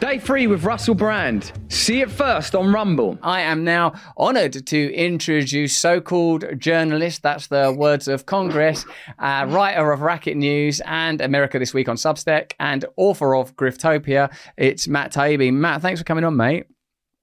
Stay Free with Russell Brand. See it first on Rumble. I am now honoured to introduce so called journalist, that's the words of Congress, uh, writer of Racket News and America This Week on Substack, and author of Griftopia. It's Matt Taibbi. Matt, thanks for coming on, mate.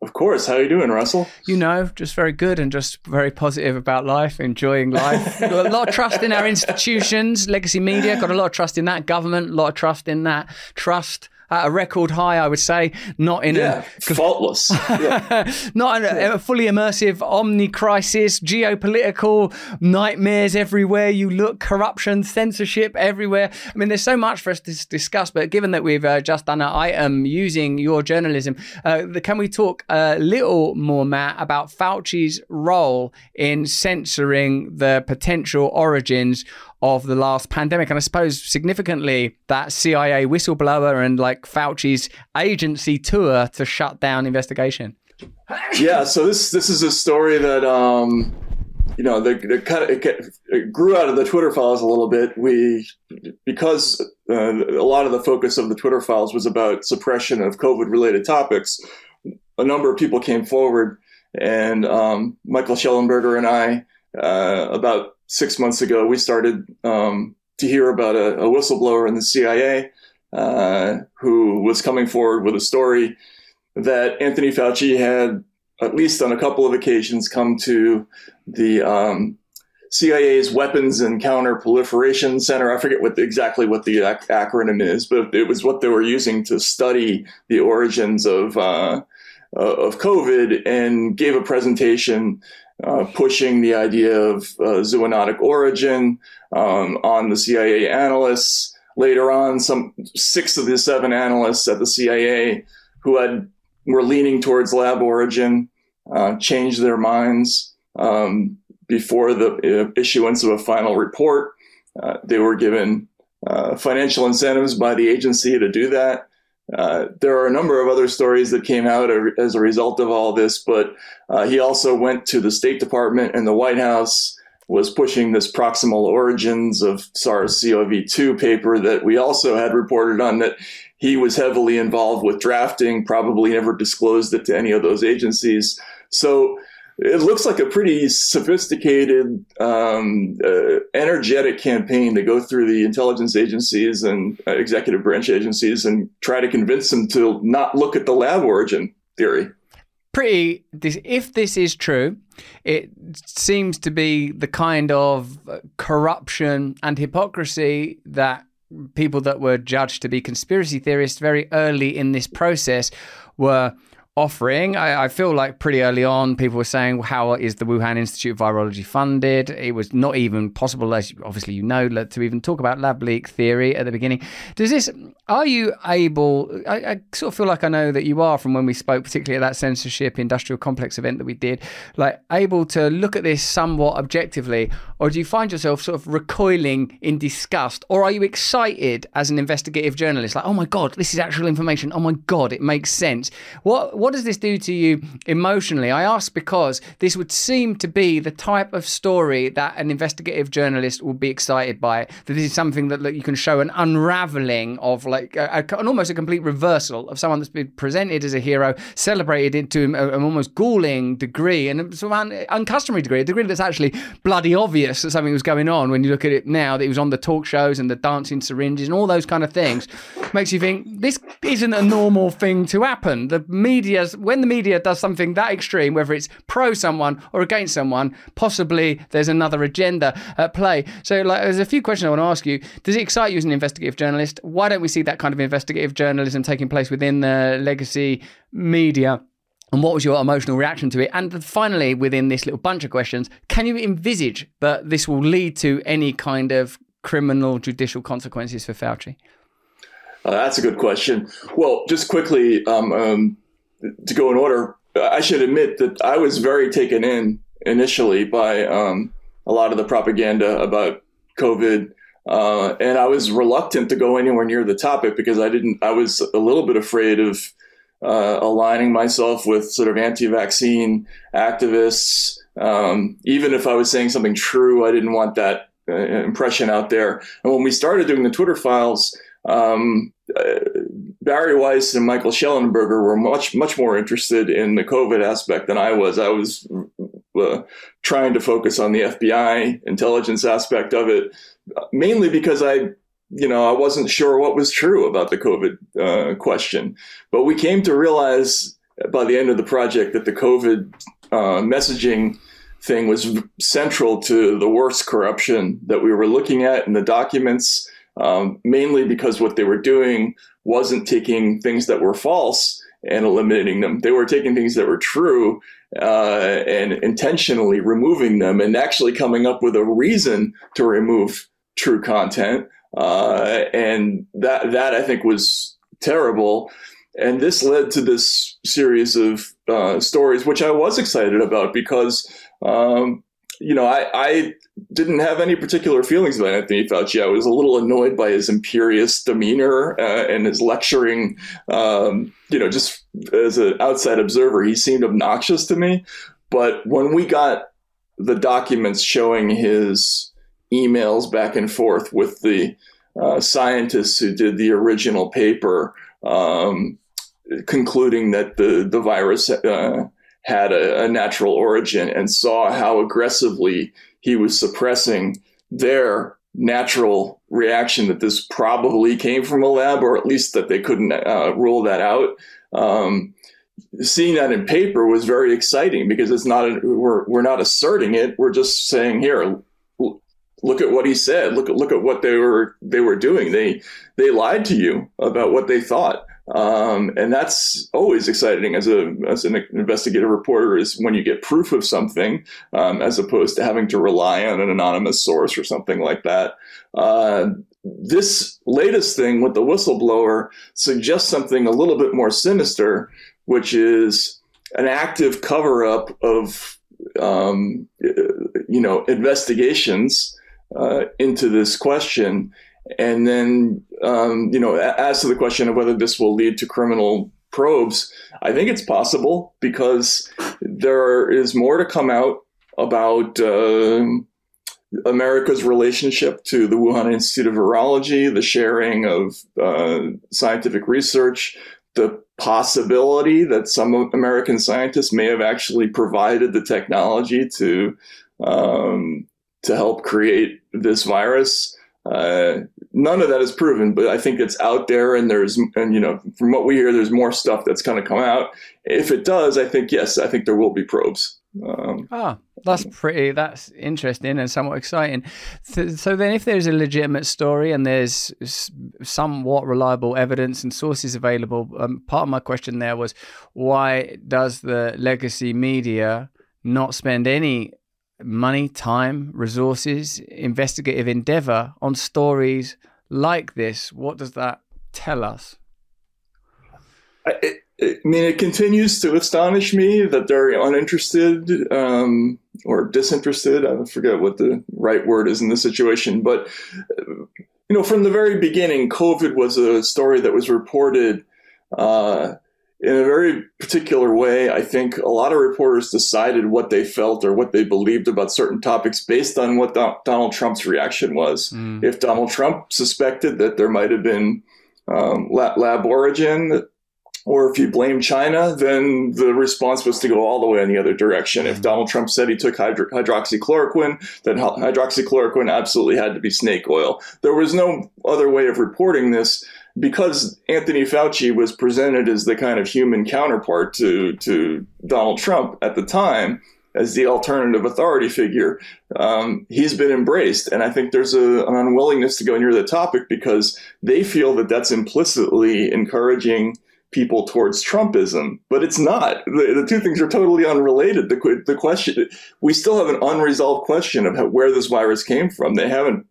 Of course. How are you doing, Russell? You know, just very good and just very positive about life, enjoying life. got a lot of trust in our institutions, legacy media, got a lot of trust in that government, a lot of trust in that trust at a record high, I would say. Not in yeah, a faultless, yeah. not in a, a, fully immersive omni crisis, geopolitical nightmares everywhere you look, corruption, censorship everywhere. I mean, there's so much for us to discuss. But given that we've uh, just done an item using your journalism, uh, can we talk a little more, Matt, about Fauci's role in censoring the potential origins of the last pandemic. And I suppose significantly that CIA whistleblower and like Fauci's agency tour to shut down investigation. Yeah, so this this is a story that um, you know the, the kind of it, it, grew out of the Twitter files a little bit. We because uh, a lot of the focus of the Twitter files was about suppression of COVID related topics. A number of people came forward, and um, Michael Shellenberger and I uh, about six months ago, we started um, to hear about a, a, whistleblower in the CIA uh, who was coming forward with a story that Anthony Fauci had, at least on a couple of occasions, come to the um, CIA's Weapons and Counter Proliferation Center. I forget what the, exactly what the ac- acronym is, but it was what they were using to study the origins of uh, uh of COVID, and gave a presentation uh, pushing the idea of uh, zoonotic origin um, on the CIA analysts. Later on, some six of the seven analysts at the CIA who had were leaning towards lab origin uh, changed their minds um, before the uh, issuance of a final report. They were given financial incentives by the agency to do that. Uh, there are a number of other stories that came out as a result of all this, but uh, he also went to the State Department and the White House, was pushing this proximal origins of SARS CoV 2 paper that we also had reported on that he was heavily involved with drafting, probably never disclosed it to any of those agencies. So it looks like a pretty sophisticated, um, uh, energetic campaign to go through the intelligence agencies and uh, executive branch agencies and try to convince them to not look at the lab origin theory. Pretty, if this is true, it seems to be the kind of corruption and hypocrisy that people that were judged to be conspiracy theorists very early in this process were offering. I, I, feel like pretty early on, people were saying, "How is the Wuhan Institute of Virology funded?" It was not even possible, as obviously you know, to even talk about lab leak theory at the beginning. Does this? Are you able? I, I sort of feel like I know that you are from when we spoke, particularly at that censorship industrial complex event that we did. Like able to look at this somewhat objectively, or do you find yourself sort of recoiling in disgust, or are you excited as an investigative journalist? Like, oh my god, this is actual information. Oh my god, it makes sense. What what does this do to you emotionally? I ask because this would seem to be the type of story that an investigative journalist would be excited by. That this is something that, that you can show an unraveling of, like a, a, an almost a complete reversal of someone that's been presented as a hero, celebrated into an almost galling degree and sort of un, uncustomary degree, a degree that's actually bloody obvious that something was going on when you look at it now. That he was on the talk shows and the dancing syringes and all those kind of things, makes you think this isn't a normal thing to happen. The media when the media does something that extreme, whether it's pro someone or against someone, possibly there's another agenda at play. So, like, there's a few questions I want to ask you. Does it excite you as an investigative journalist? Why don't we see that kind of investigative journalism taking place within the legacy media? And what was your emotional reaction to it? And finally, within this little bunch of questions, can you envisage that this will lead to any kind of criminal judicial consequences for Fauci? Uh, that's a good question. Well, just quickly, um, um, to go in order, I should admit that I was very taken in initially by um, a lot of the propaganda about COVID. Uh, and I was reluctant to go anywhere near the topic because I didn't, I was a little bit afraid of uh, aligning myself with sort of anti vaccine activists. Um, even if I was saying something true, I didn't want that uh, impression out there. And when we started doing the Twitter files, um, Bari Weiss and Michael Shellenberger were much much more interested in the COVID aspect than I was. I was uh, trying to focus on the FBI intelligence aspect of it, mainly because I, you know, I wasn't sure what was true about the COVID uh, question. But we came to realize by the end of the project that the COVID uh, messaging thing was central to the worst corruption that we were looking at in the documents um, mainly because what they were doing wasn't taking things that were false and eliminating them. They were taking things that were true uh, and intentionally removing them and actually coming up with a reason to remove true content. Uh, and that that I think was terrible. And this led to this series of uh, stories, which I was excited about because um, you know, I, I didn't have any particular feelings about Anthony Fauci. I was a little annoyed by his imperious demeanor uh, and his lecturing. Um, you know, just as an outside observer, he seemed obnoxious to me. But when we got the documents showing his emails back and forth with the uh, scientists who did the original paper, um, concluding that the the virus uh, had a, a natural origin and saw how aggressively he was suppressing their natural reaction that this probably came from a lab, or at least that they couldn't uh, rule that out. Um, seeing that in paper was very exciting because it's not a, we're we're not asserting it. We're just saying here, look at what he said. Look at look at what they were they were doing. They they lied to you about what they thought. Um, and that's always exciting as a as an investigative reporter is when you get proof of something, um, as opposed to having to rely on an anonymous source or something like that. Uh, this latest thing with the whistleblower suggests something a little bit more sinister, which is an active cover up of um, you know investigations uh, into this question and then, um, you know, as to the question of whether this will lead to criminal probes, I think it's possible because there is more to come out about uh, America's relationship to the Wuhan Institute of Virology, the sharing of uh, scientific research, the possibility that some American scientists may have actually provided the technology to um, to help create this virus. Uh, none of that is proven, but I think it's out there, and there's, and you know, from what we hear, there's more stuff that's going to come out. If it does, I think yes, I think there will be probes. Um, ah, that's pretty. That's interesting and somewhat exciting. So, so, then, if there's a legitimate story and there's somewhat reliable evidence and sources available, um, part of my question there was why does the legacy media not spend any money, time, resources, investigative endeavor on stories like this. What does that tell us? I, I mean, it continues to astonish me that they're uninterested um, or disinterested. I forget what the right word is in this situation, but you know, from the very beginning, COVID was a story that was reported uh, in a very particular way, I think a lot of reporters decided what they felt or what they believed about certain topics based on what Donald Trump's reaction was. Mm. If Donald Trump suspected that there might have been um, lab origin, or if you blame China, then the response was to go all the way in the other direction. Mm. If Donald Trump said he took hydro- hydroxychloroquine, then hydroxychloroquine absolutely had to be snake oil. There was no other way of reporting this because Anthony Fauci was presented as the kind of human counterpart to to Donald Trump at the time as the alternative authority figure, um, he's been embraced, and I think there's a, an unwillingness to go near the topic because they feel that that's implicitly encouraging people towards Trumpism, but it's not. The, the two things are totally unrelated. The, the question, we still have an unresolved question of where this virus came from. They haven't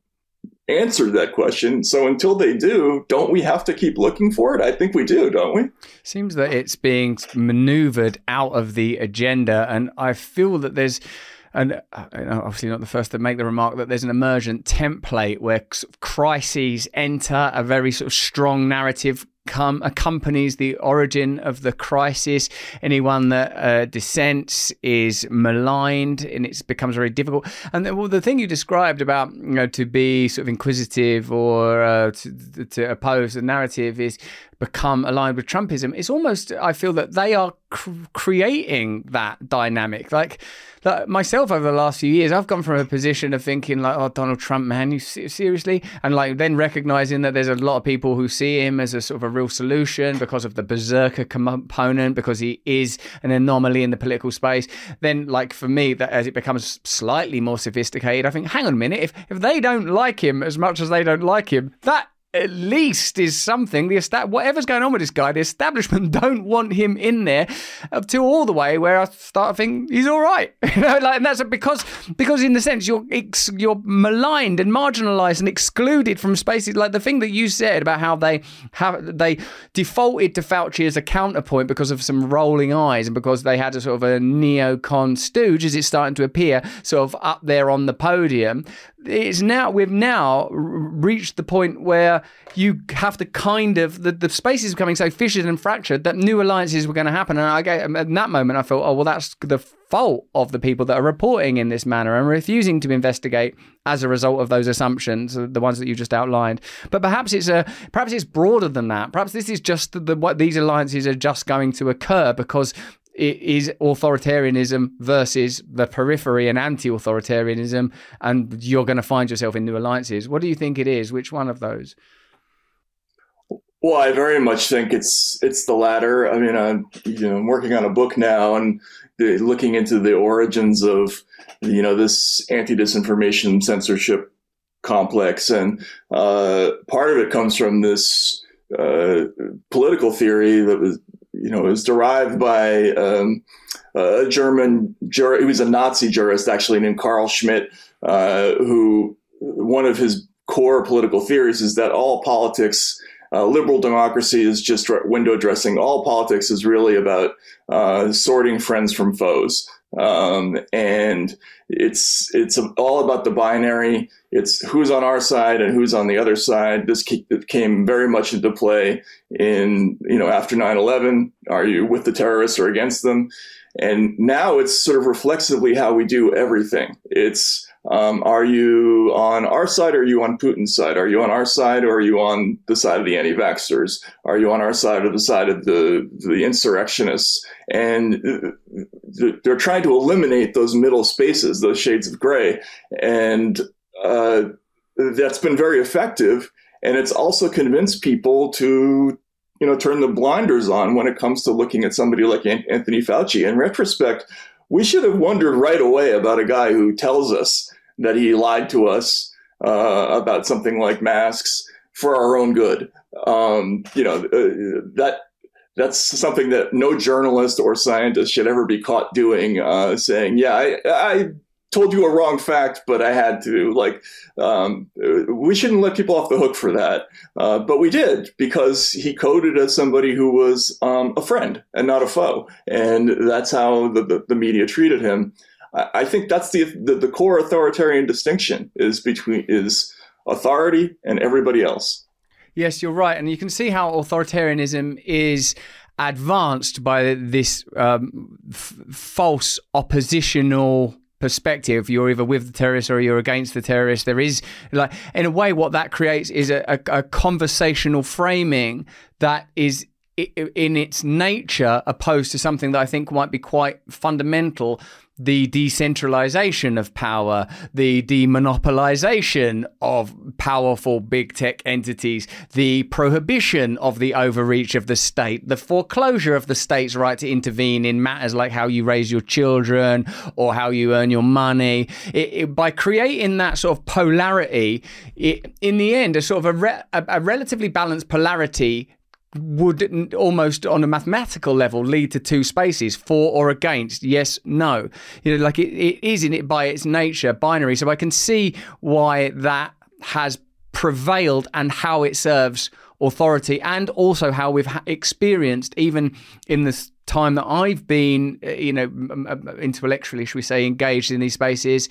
answered that question. So until they do, don't we have to keep looking for it? I think we do, don't we? Seems that it's being maneuvered out of the agenda, and I feel that there's. And obviously, not the first to make the remark that there's an emergent template where crises enter a very sort of strong narrative come accompanies the origin of the crisis. Anyone that uh, dissents is maligned, and it becomes very difficult. And the, well, the thing you described about you know to be sort of inquisitive or uh, to, to oppose the narrative is become aligned with Trumpism. It's almost I feel that they are cr- creating that dynamic. Like, like myself over the last few years, I've gone from a position of thinking like, oh, Donald Trump, man, you seriously, and like then recognizing that there's a lot of people who see him as a sort of a real solution because of the berserker component, because he is an anomaly in the political space. Then, like for me, that as it becomes slightly more sophisticated, I think, hang on a minute, if if they don't like him as much as they don't like him, that at least is something. The esta- whatever's going on with this guy, the establishment don't want him in there up to all the way where I start to think he's all right. you know, like, and that's because because in the sense you're ex- you're maligned and marginalised and excluded from spaces. Like the thing that you said about how they have they defaulted to Fauci as a counterpoint because of some rolling eyes and because they had a sort of a neocon stooge as it's starting to appear sort of up there on the podium it's now we've now reached the point where you have to kind of the, the space is becoming so fissured and fractured that new alliances were going to happen. And I get, um, at that moment I thought oh well that's the fault of the people that are reporting in this manner and refusing to investigate as a result of those assumptions uh, the ones that you just outlined. But perhaps it's a perhaps it's broader than that. Perhaps this is just the, the what these alliances are just going to occur because is authoritarianism versus the periphery and anti-authoritarianism, and you're going to find yourself in new alliances. What do you think it is? Which one of those? Well, I very much think it's it's the latter. I mean, I'm you know I'm working on a book now and looking into the origins of you know this anti-disinformation censorship complex, and uh, part of it comes from this uh, political theory that was you know, it was derived by um, a German jurist. He was a Nazi jurist, actually, named Carl Schmitt, uh, who one of his core political theories is that all politics, uh, liberal democracy, is just window dressing. All politics is really about uh, sorting friends from foes. Um, and it's it's all about the binary. It's who's on our side and who's on the other side. This came very much into play in you know after 9/11. Are you with the terrorists or against them? And now it's sort of reflexively how we do everything. It's um, are you on our side or are you on Putin's side? Are you on our side or are you on the side of the anti vaxxers? Are you on our side or the side of the, the insurrectionists? And uh, they're trying to eliminate those middle spaces, those shades of gray. And uh, that's been very effective. And it's also convinced people to you know turn the blinders on when it comes to looking at somebody like Anthony Fauci. In retrospect, we should have wondered right away about a guy who tells us that he lied to us uh, about something like masks for our own good. Um, you know, uh, that that's something that no journalist or scientist should ever be caught doing, uh, saying, yeah, I, I, told you a wrong fact, but I had to. Like, um, we shouldn't let people off the hook for that. Uh, but we did because he coded as somebody who was um, a friend and not a foe. And that's how the, the, the media treated him. I think that's the, the, the core authoritarian distinction is between is authority and everybody else. Yes, you're right, and you can see how authoritarianism is advanced by this um, f- false oppositional perspective. You're either with the terrorists or you're against the terrorists. There is like in a way what that creates is a, a, a conversational framing that is in its nature opposed to something that I think might be quite fundamental the decentralization of power, the demonopolization of powerful big tech entities, the prohibition of the overreach of the state, the foreclosure of the state's right to intervene in matters like how you raise your children or how you earn your money. It, it, by creating that sort of polarity, it, in the end, a sort of a, re, a, a relatively balanced polarity would almost on a mathematical level lead to two spaces for or against yes no. You know like it, it is in it by its nature binary. So i can see why that has prevailed and how it serves authority and also how we've experienced even in this time that I've been, uh, you know, intellectually, should we say, engaged in these spaces,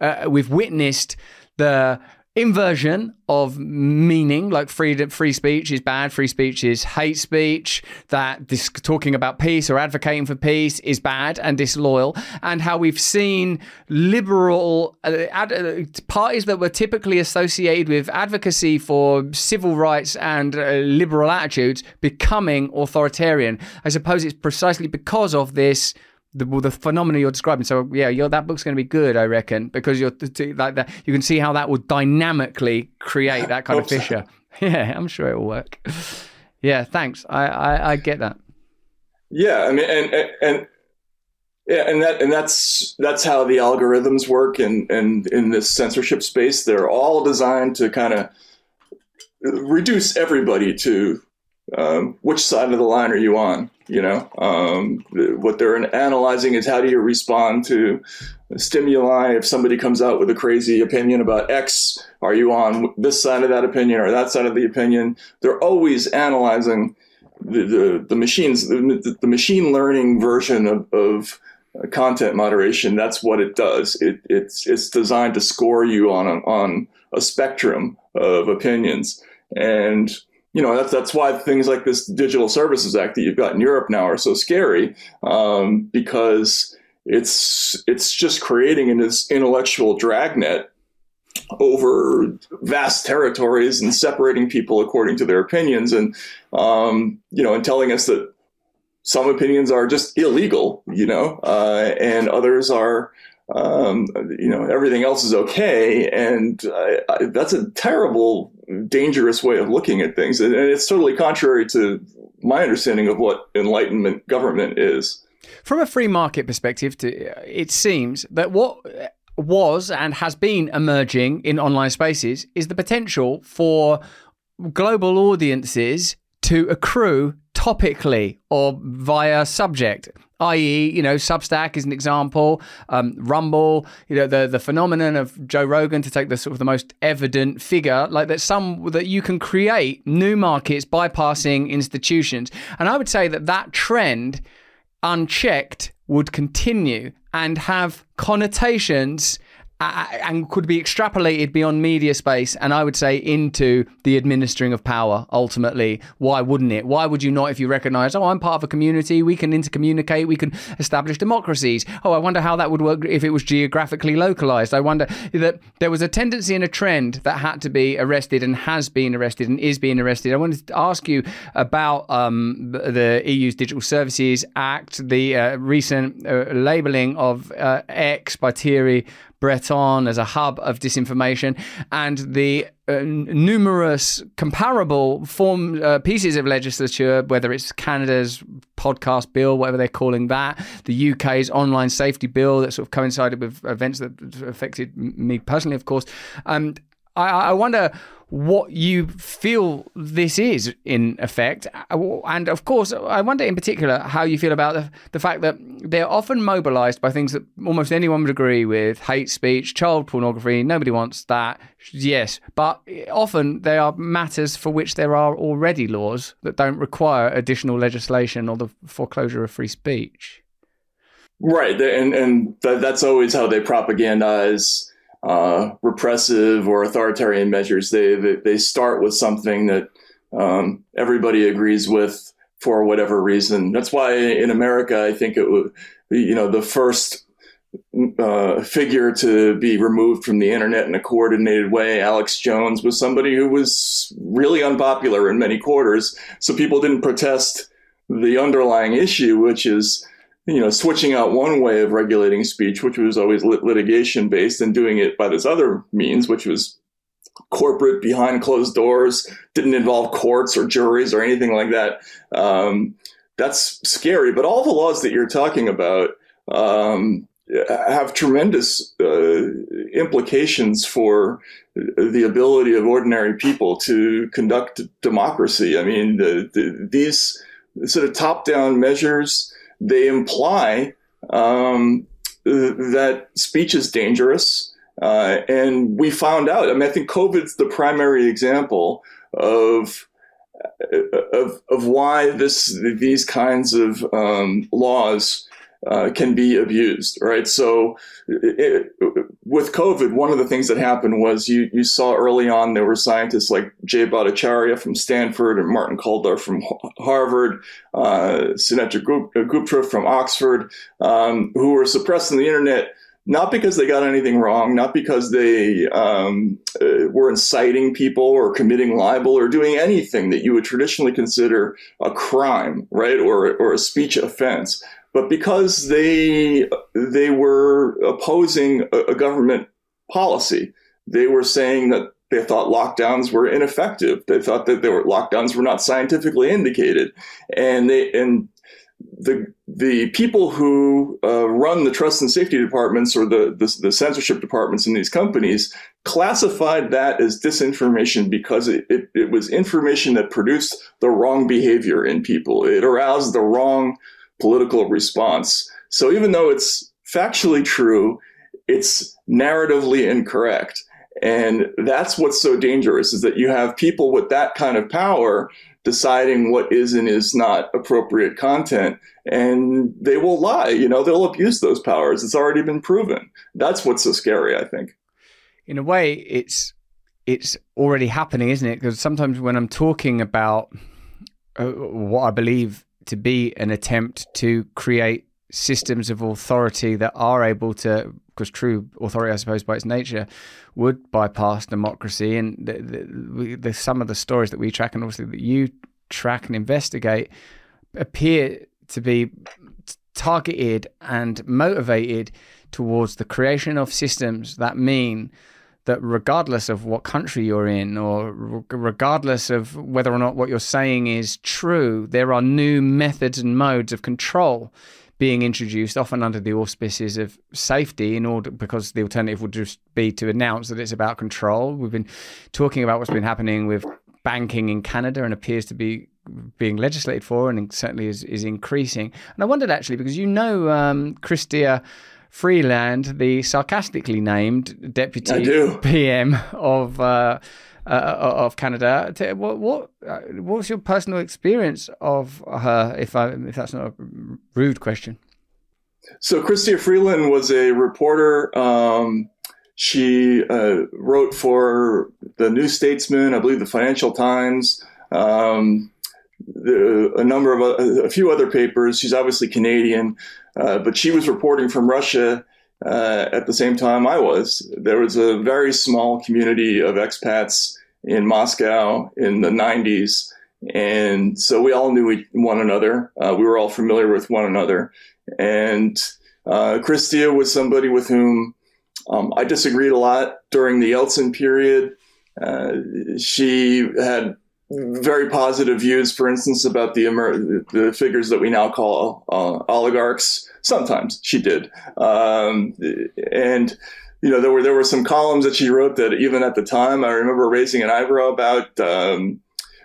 uh, we've witnessed the inversion of meaning, like free free speech is bad, free speech is hate speech. That this talking about peace or advocating for peace is bad and disloyal, and how we've seen liberal uh, ad, uh, parties that were typically associated with advocacy for civil rights and uh, liberal attitudes becoming authoritarian. I suppose it's precisely because of this the well, the phenomena you're describing. So yeah, that book's going to be good, I reckon, because you're like that. You can see how that will dynamically create that kind of fissure. Yeah, I'm sure it will work. Yeah, thanks. I, I, I get that. Yeah, I mean, and, and, and yeah, and that and that's that's how the algorithms work, and and in this censorship space, they're all designed to kind of reduce everybody to um, which side of the line are you on? You know, um, what they're analyzing is how do you respond to stimuli. If somebody comes out with a crazy opinion about X, are you on this side of that opinion or that side of the opinion? They're always analyzing the the, the machines, the, the machine learning version of, of content moderation. That's what it does. It, it's it's designed to score you on a, on a spectrum of opinions and you know that's that's why things like this Digital Services Act that you've got in Europe now are so scary um, because it's it's just creating an intellectual dragnet over vast territories and separating people according to their opinions and um, you know and telling us that some opinions are just illegal you know uh, and others are um, you know everything else is okay and I, I, that's a terrible dangerous way of looking at things and it's totally contrary to my understanding of what enlightenment government is. From a free market perspective it seems that what was and has been emerging in online spaces is the potential for global audiences to accrue topically or via subject i.e., you know, Substack is an example, um, Rumble, you know, the the phenomenon of Joe Rogan to take the sort of the most evident figure, like that some that you can create new markets bypassing institutions, and I would say that that trend, unchecked, would continue and have connotations and could be extrapolated beyond media space and I would say into the administering of power ultimately. Why wouldn't it? Why would you not if you recognize, oh, I'm part of a community, we can intercommunicate, we can establish democracies. Oh, I wonder how that would work if it was geographically localized. I wonder that there was a tendency and a trend that had to be arrested and has been arrested and is being arrested. I wanted to ask you about um, the EU's Digital Services Act, the uh, recent uh, labeling of uh, X by Thierry Breton as a hub of disinformation, and the uh, numerous comparable form uh, pieces of legislature, whether it's Canada's podcast bill, whatever they're calling that, the UK's online safety bill that sort of coincided with events that affected me personally, of course. And I, I wonder what you feel this is in effect. Uh, and of course, I wonder in particular how you feel about the, the fact that they're often mobilized by things that almost anyone would agree with hate speech, child pornography. Nobody wants that. Yes. But often they are matters for which there are already laws that don't require additional legislation or the foreclosure of free speech. Right. And, and that's always how they propagandize uh, repressive or authoritarian measures. They, they, they start with something that um, everybody agrees with for whatever reason. That's why in America, I think it would, you know, the first uh, figure to be removed from the internet in a coordinated way, Alex Jones, was somebody who was really unpopular in many quarters. So people didn't protest the underlying issue, which is you know, switching out one way of regulating speech, which was always lit- litigation based, and doing it by this other means, which was corporate behind closed doors, didn't involve courts or juries or anything like that. Um, that's scary. But all the laws that you're talking about um, have tremendous uh, implications for the ability of ordinary people to conduct democracy. I mean, the, the, these sort of top down measures they imply um, that speech is dangerous. Uh, and we found out. I mean, I think COVID's the primary example of of, of why this these kinds of um, laws uh, can be abused, right? So, it, with COVID, one of the things that happened was you, you saw early on there were scientists like Jay Bhattacharya from Stanford and Martin Kulldorff from Harvard, uh, Sunetra Gupta from Oxford, um, who were suppressing the internet not because they got anything wrong, not because they um, uh, were inciting people or committing libel or doing anything that you would traditionally consider a crime, right, or or a speech offense, but because they they were opposing a, a government policy. They were saying that they thought lockdowns were ineffective. They thought that they were lockdowns were not scientifically indicated, and they and the the people who uh, run the trust and safety departments or the, the, the censorship departments in these companies classified that as disinformation because it, it, it, was information that produced the wrong behavior in people. It aroused the wrong political response. So even though it's factually true, it's narratively incorrect. And that's what's so dangerous is that you have people with that kind of power deciding what is and is not appropriate content and they will lie. You know they'll abuse those powers. It's already been proven. That's what's so scary i think. In a way it's it's already happening isn't it? Because sometimes when i'm talking about uh, what i believe to be an attempt to create systems of authority that are able to because true authority, I suppose, by its nature, would bypass democracy. And the, the, the, some of the stories that we track, and obviously that you track and investigate, appear to be targeted and motivated towards the creation of systems that mean that regardless of what country you're in or regardless of whether or not what you're saying is true, there are new methods and modes of control being introduced, often under the auspices of safety, in order because the alternative would just be to announce that it's about control. We've been talking about what's been happening with banking in Canada and appears to be being legislated for, and certainly is, is increasing. And I wondered actually because you know um, Chrystia Freeland, the sarcastically named deputy PM of. Uh, uh, of Canada. What what uh, what's your personal experience of her? If I if that's not a rude question. So Chrystia Freeland was a reporter. Um, she uh, wrote for the New Statesman, I believe, the Financial Times, um, the, a number of a, a, few other papers. She's obviously Canadian, uh, but she was reporting from Russia uh, at the same time I was. There was a very small community of expats in Moscow in the 90s. And so we all knew one another. Uh, we were all familiar with one another. And uh, Chrystia was somebody with whom um, I disagreed a lot during the Yeltsin period. Uh, she had very positive views, for instance, about the, the figures that we now call uh, oligarchs. Sometimes she did, um, and you know there were there were some columns that she wrote that even at the time I remember raising an eyebrow about. Um,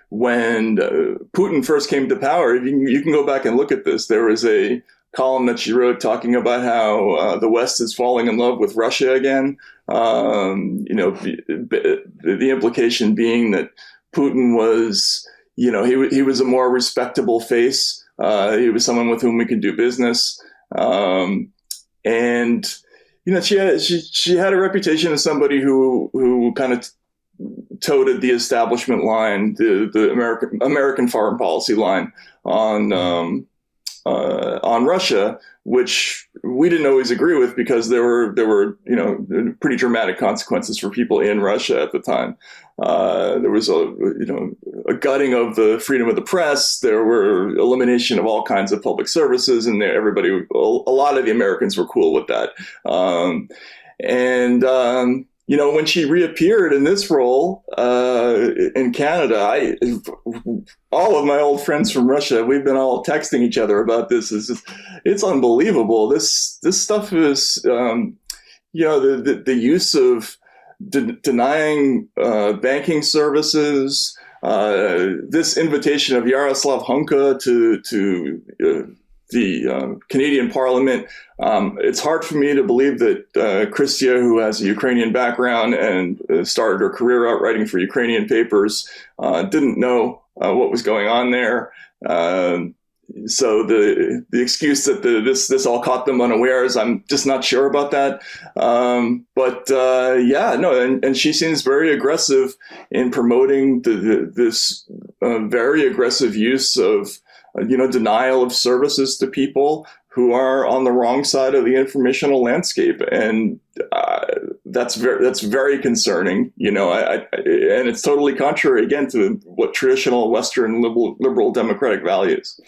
when uh, Putin first came to power, you can, you can go back and look at this. There was a column that she wrote talking about how uh, the West is falling in love with Russia again. Um, you know, the implication being that Putin was, you know, he, he was a more respectable face. Uh, he was someone with whom we could do business. Um, and, you know, she had, she, she had a reputation as somebody who, who kind of toted the establishment line, the, the American, American foreign policy line on, um, uh, on Russia, which we didn't always agree with because there were there were you know pretty dramatic consequences for people in Russia at the time. Uh, there was a you know a gutting of the freedom of the press. There were elimination of all kinds of public services, and everybody a lot of the Americans were cool with that. Um, and um, you know, when she reappeared in this role uh, in Canada, I, all of my old friends from Russia, we've been all texting each other about this. It's, just, it's unbelievable. This this stuff is, um, you know, the, the, the use of de- denying uh, banking services. Uh, this invitation of Yaroslav Hunka to to uh, the uh, Canadian Parliament. Um, it's hard for me to believe that uh, Chrystia, who has a Ukrainian background and uh, started her career out writing for Ukrainian papers, uh, didn't know uh, what was going on there. Um, so the the excuse that the, this this all caught them unawares, I'm just not sure about that. Um, but uh, yeah, no, and, and she seems very aggressive in promoting the, the, this uh, very aggressive use of uh, you know denial of services to people who are on the wrong side of the informational landscape, and uh, that's very that's very concerning. You know, I, I, and it's totally contrary again to what traditional Western liberal, liberal democratic values.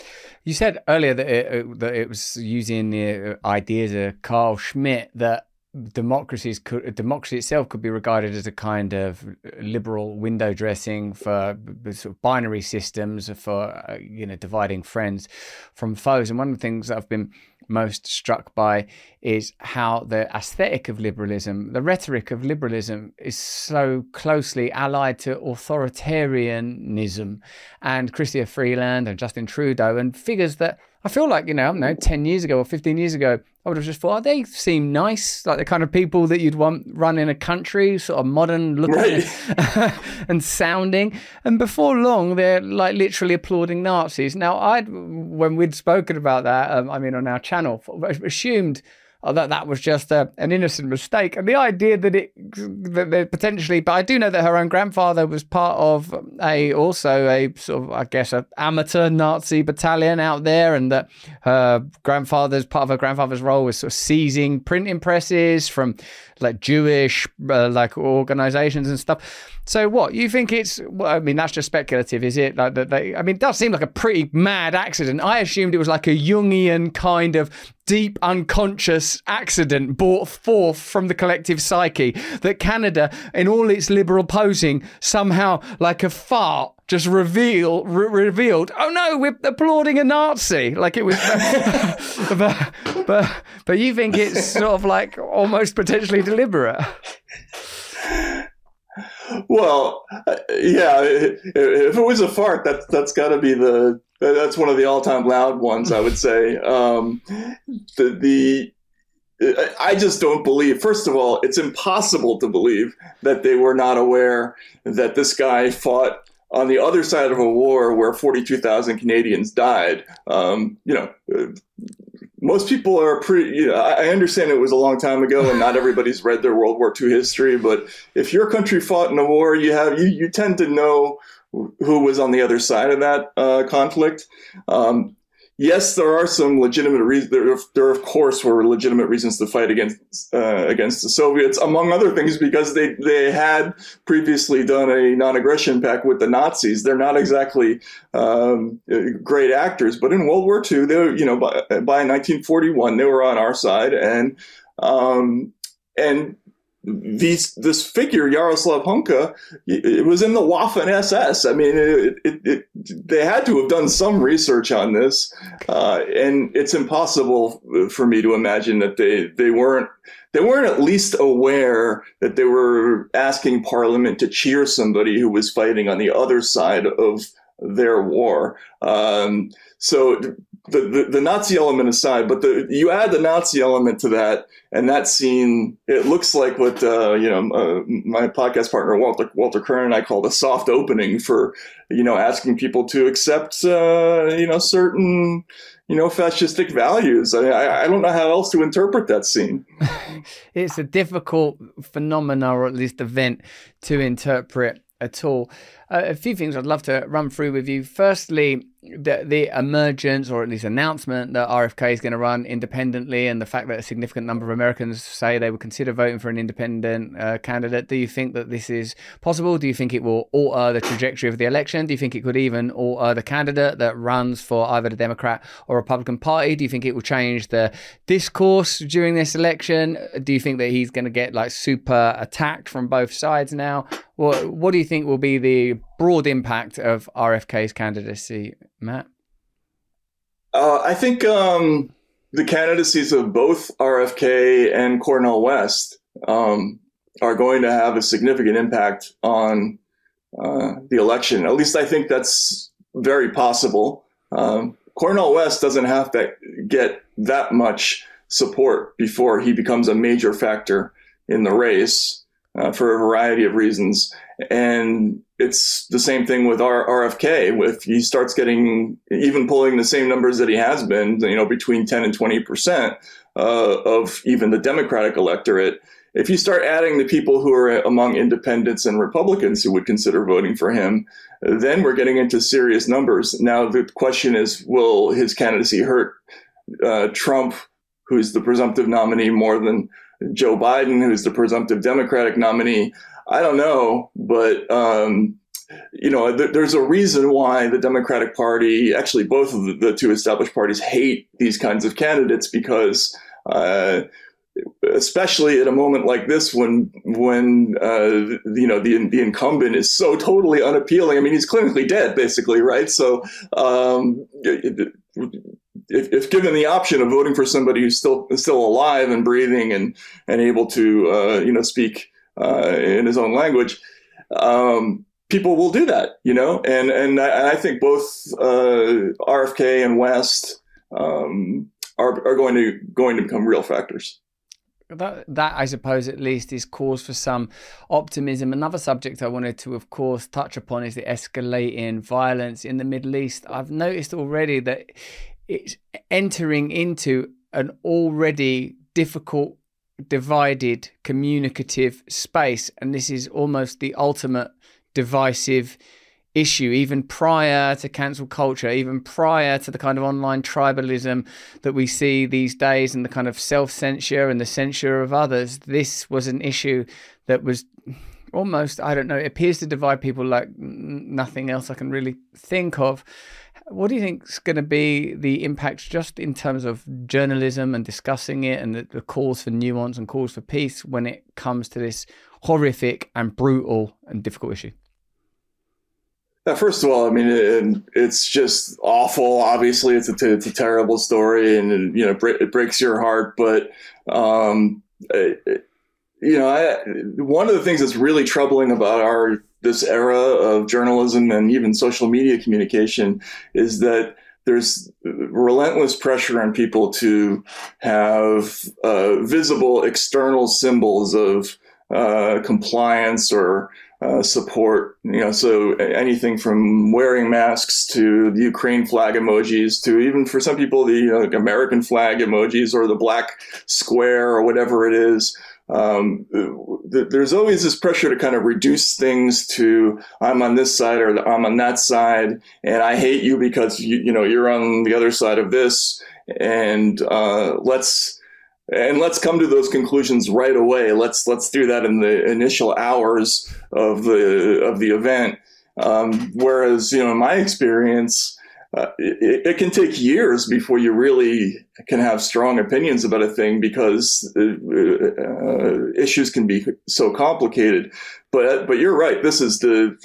You said earlier that it, that it was using the ideas of Carl Schmitt that democracies could democracy itself could be regarded as a kind of liberal window dressing for sort of binary systems for uh, you know dividing friends from foes and one of the things that I've been most struck by is how the aesthetic of liberalism, the rhetoric of liberalism, is so closely allied to authoritarianism. And Chrystia Freeland and Justin Trudeau, and figures that I feel like, you know, I don't know, 10 years ago or 15 years ago, I would have just thought, oh, they seem nice, like the kind of people that you'd want run in a country, sort of modern looking right. and sounding. And before long, they're like literally applauding Nazis. Now, I'd, when we'd spoken about that, um, I mean, on our channel, assumed Uh, that that was just a, an innocent mistake. And the idea that it that potentially, but I do know that her own grandfather was part of a also a sort of I guess a amateur Nazi battalion out there, and that her grandfather's part of her grandfather's role was sort of seizing printing presses from like Jewish uh, like organizations and stuff. So what you think it's? Well, I mean, that's just speculative, is it? Like that? They, I mean, it does seem like a pretty mad accident. I assumed it was like a Jungian kind of deep unconscious accident brought forth from the collective psyche that Canada, in all its liberal posing, somehow like a fart just reveal re- revealed. Oh no, we're applauding a Nazi. Like it was, but, but but you think it's sort of like almost potentially deliberate. Well, uh, yeah. If it was a fart, that's that's got to be the that's one of the all-time loud ones. I would say. Um, the the I just don't believe. First of all, it's impossible to believe that they were not aware that this guy fought on the other side of a war where 42,000 Canadians died. Um, you know, uh, most people are pretty, you know, I understand it was a long time ago and not everybody's read their World War II history, but if your country fought in a war, you have, you, you tend to know who was on the other side of that uh, conflict. Um, yes, there are some legitimate reasons. There, there, of course, were legitimate reasons to fight against uh, against the Soviets, among other things, because they they had previously done a non-aggression pact with the Nazis. They're not exactly um, great actors, but in World War II, they were, you know by, by 1941 they were on our side, and um, and these this figure Yaroslav Hunka it was in the Waffen SS. I mean, it, it, it, they had to have done some research on this, uh, and it's impossible for me to imagine that they they weren't they weren't at least aware that they were asking Parliament to cheer somebody who was fighting on the other side of their war. Um, so the, the, the, Nazi element aside, but the, you add the Nazi element to that, and that scene, it looks like what uh, you know uh, my podcast partner Walter Walter Kirn and I call a soft opening for you know asking people to accept uh, you know certain you know fascistic values. I, I don't know how else to interpret that scene. it's a difficult phenomenon, or at least event, to interpret at all. Uh, a few things I'd love to run through with you. Firstly, the, the emergence or at least announcement that RFK is going to run independently, and the fact that a significant number of Americans say they would consider voting for an independent uh, candidate. Do you think that this is possible? Do you think it will alter the trajectory of the election? Do you think it could even alter the candidate that runs for either the Democrat or Republican Party? Do you think it will change the discourse during this election? Do you think that he's going to get like super attacked from both sides now? What What do you think will be the broad impact of RFK's candidacy, Matt? Uh, I think um, the candidacies of both RFK and Cornel West um, are going to have a significant impact on uh, the election. At least I think that's very possible. Um, Cornel West doesn't have to get that much support before he becomes a major factor in the race. Uh, for a variety of reasons. And it's the same thing with our RFK. If he starts getting even pulling the same numbers that he has been, you know, between 10 and 20 percent uh, of even the Democratic electorate, if you start adding the people who are among independents and Republicans who would consider voting for him, then we're getting into serious numbers. Now, the question is will his candidacy hurt uh, Trump, who's the presumptive nominee, more than Joe Biden, who's the presumptive Democratic nominee? I don't know, but. Um, you know, th- there's a reason why the Democratic Party, actually both of the, the two established parties, hate these kinds of candidates because uh, especially at a moment like this when when uh, you know the the incumbent is so totally unappealing. I mean, he's clinically dead, basically, right? So. Um, if, if, given the option of voting for somebody who's still still alive and breathing and and able to uh, you know speak uh, in his own language, um, people will do that, you know. And and I, I think both uh, RFK and West um, are are going to going to become real factors that, that I suppose at least is cause for some optimism. Another subject I wanted to, of course, touch upon is the escalating violence in the Middle East. I've noticed already that it's entering into an already difficult, divided, communicative space, and this is almost the ultimate divisive issue, even prior to cancel culture, even prior to the kind of online tribalism that we see these days and the kind of self censure and the censure of others. This was an issue that was almost, I don't know, it appears to divide people like nothing else I can really think of. What do you think is going to be the impact just in terms of journalism and discussing it and the, the calls for nuance and calls for peace when it comes to this horrific and brutal and difficult issue? First of all, I mean, it, it's just awful. Obviously, it's a, it's a terrible story, and you know, it breaks your heart. But um, it, you know, I, one of the things that's really troubling about our this era of journalism and even social media communication is that there's relentless pressure on people to have uh, visible external symbols of uh, compliance or uh, support. You know, so anything from wearing masks to the Ukraine flag emojis to even for some people the know, American flag emojis or the black square or whatever it is. Um, th- there's always this pressure to kind of reduce things to I'm on this side or I'm on that side, and I hate you because you you know you're on the other side of this, and uh, let's and let's come to those conclusions right away. Let's let's do that in the initial hours of the of the event. Um, whereas, you know, in my experience, uh, it, it, can take years before you really can have strong opinions about a thing because uh, uh, issues can be so complicated. But but you're right. This is the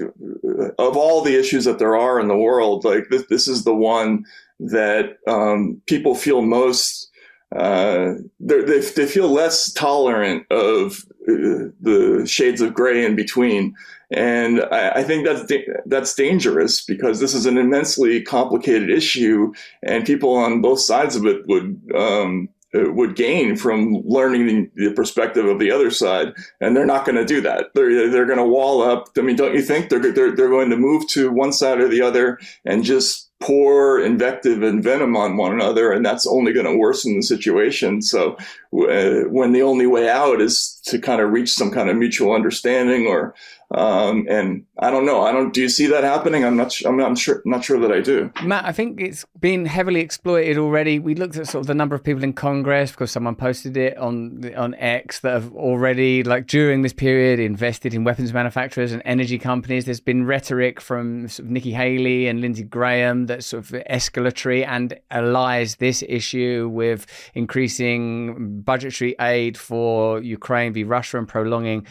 of all the issues that there are in the world, like this, this is the one that um, people feel most uh, they, they feel less tolerant of uh, the shades of gray in between. And I, I think that's da- that's dangerous because this is an immensely complicated issue, and people on both sides of it would um, would gain from learning the perspective of the other side, and they're not going to do that. They're they're going to wall up. I mean, don't you think they're they're they're going to move to one side or the other and just pour invective and venom on one another, and that's only going to worsen the situation. So, when the only way out is to kind of reach some kind of mutual understanding or um, and I don't know. I don't. Do you see that happening? I'm not. I'm not sure. Not sure that I do. Matt, I think it's been heavily exploited already. We looked at sort of the number of people in Congress because someone posted it on on X that have already, like during this period, invested in weapons manufacturers and energy companies. There's been rhetoric from sort of Nikki Haley and Lindsey Graham that's sort of escalatory and allies this issue with increasing budgetary aid for Ukraine v Russia and prolonging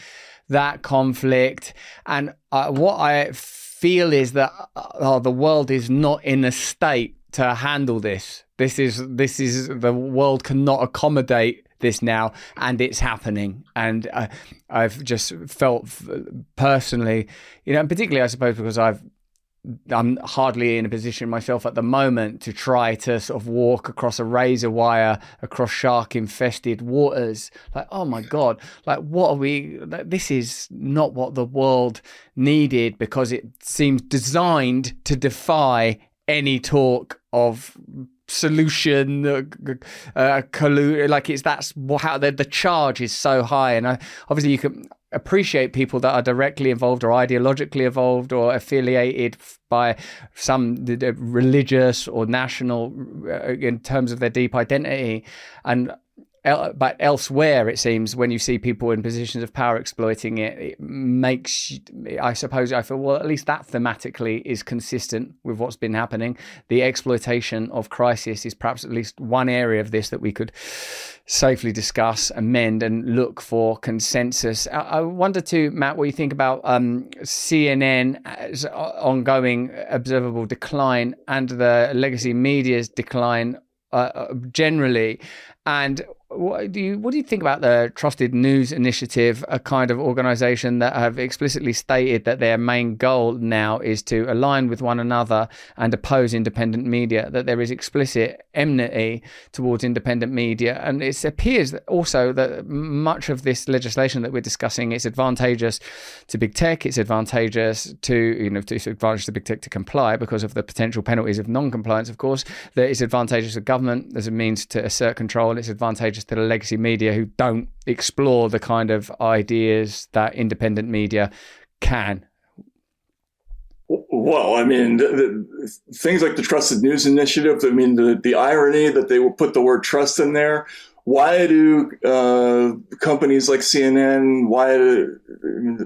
that conflict. And uh, what I feel is that uh, the world is not in a state to handle this. This is this is the world cannot accommodate this now, and it's happening. And uh, I've just felt personally, you know, and particularly I suppose because I've I'm hardly in a position myself at the moment to try to sort of walk across a razor wire across shark infested waters. Like, oh my God, like, what are we? This is not what the world needed because it seems designed to defy any talk of solution uh, uh collu- like it's that's how the, the charge is so high and I, obviously you can appreciate people that are directly involved or ideologically involved or affiliated by some religious or national uh, in terms of their deep identity. And but elsewhere, it seems when you see people in positions of power exploiting it, it makes, I suppose, I feel, well, at least that thematically is consistent with what's been happening. The exploitation of crisis is perhaps at least one area of this that we could safely discuss, amend, and look for consensus. I wonder too, Matt, what you think about um, CNN's ongoing observable decline and the legacy media's decline uh, uh generally. And what do you what do you think about the Trusted News Initiative, a kind of organisation that have explicitly stated that their main goal now is to align with one another and oppose independent media? That there is explicit enmity towards independent media, and it appears also that much of this legislation that we're discussing is advantageous to big tech. It's advantageous to you know to advantage to big tech to comply because of the potential penalties of non-compliance. Of course, that is advantageous to government as a means to assert control. It's advantageous to the legacy media who don't explore the kind of ideas that independent media can. Well, I mean, the, the, things like the Trusted News Initiative. I mean, the the irony that they will put the word trust in there. Why do uh, companies like CNN? Why? Do,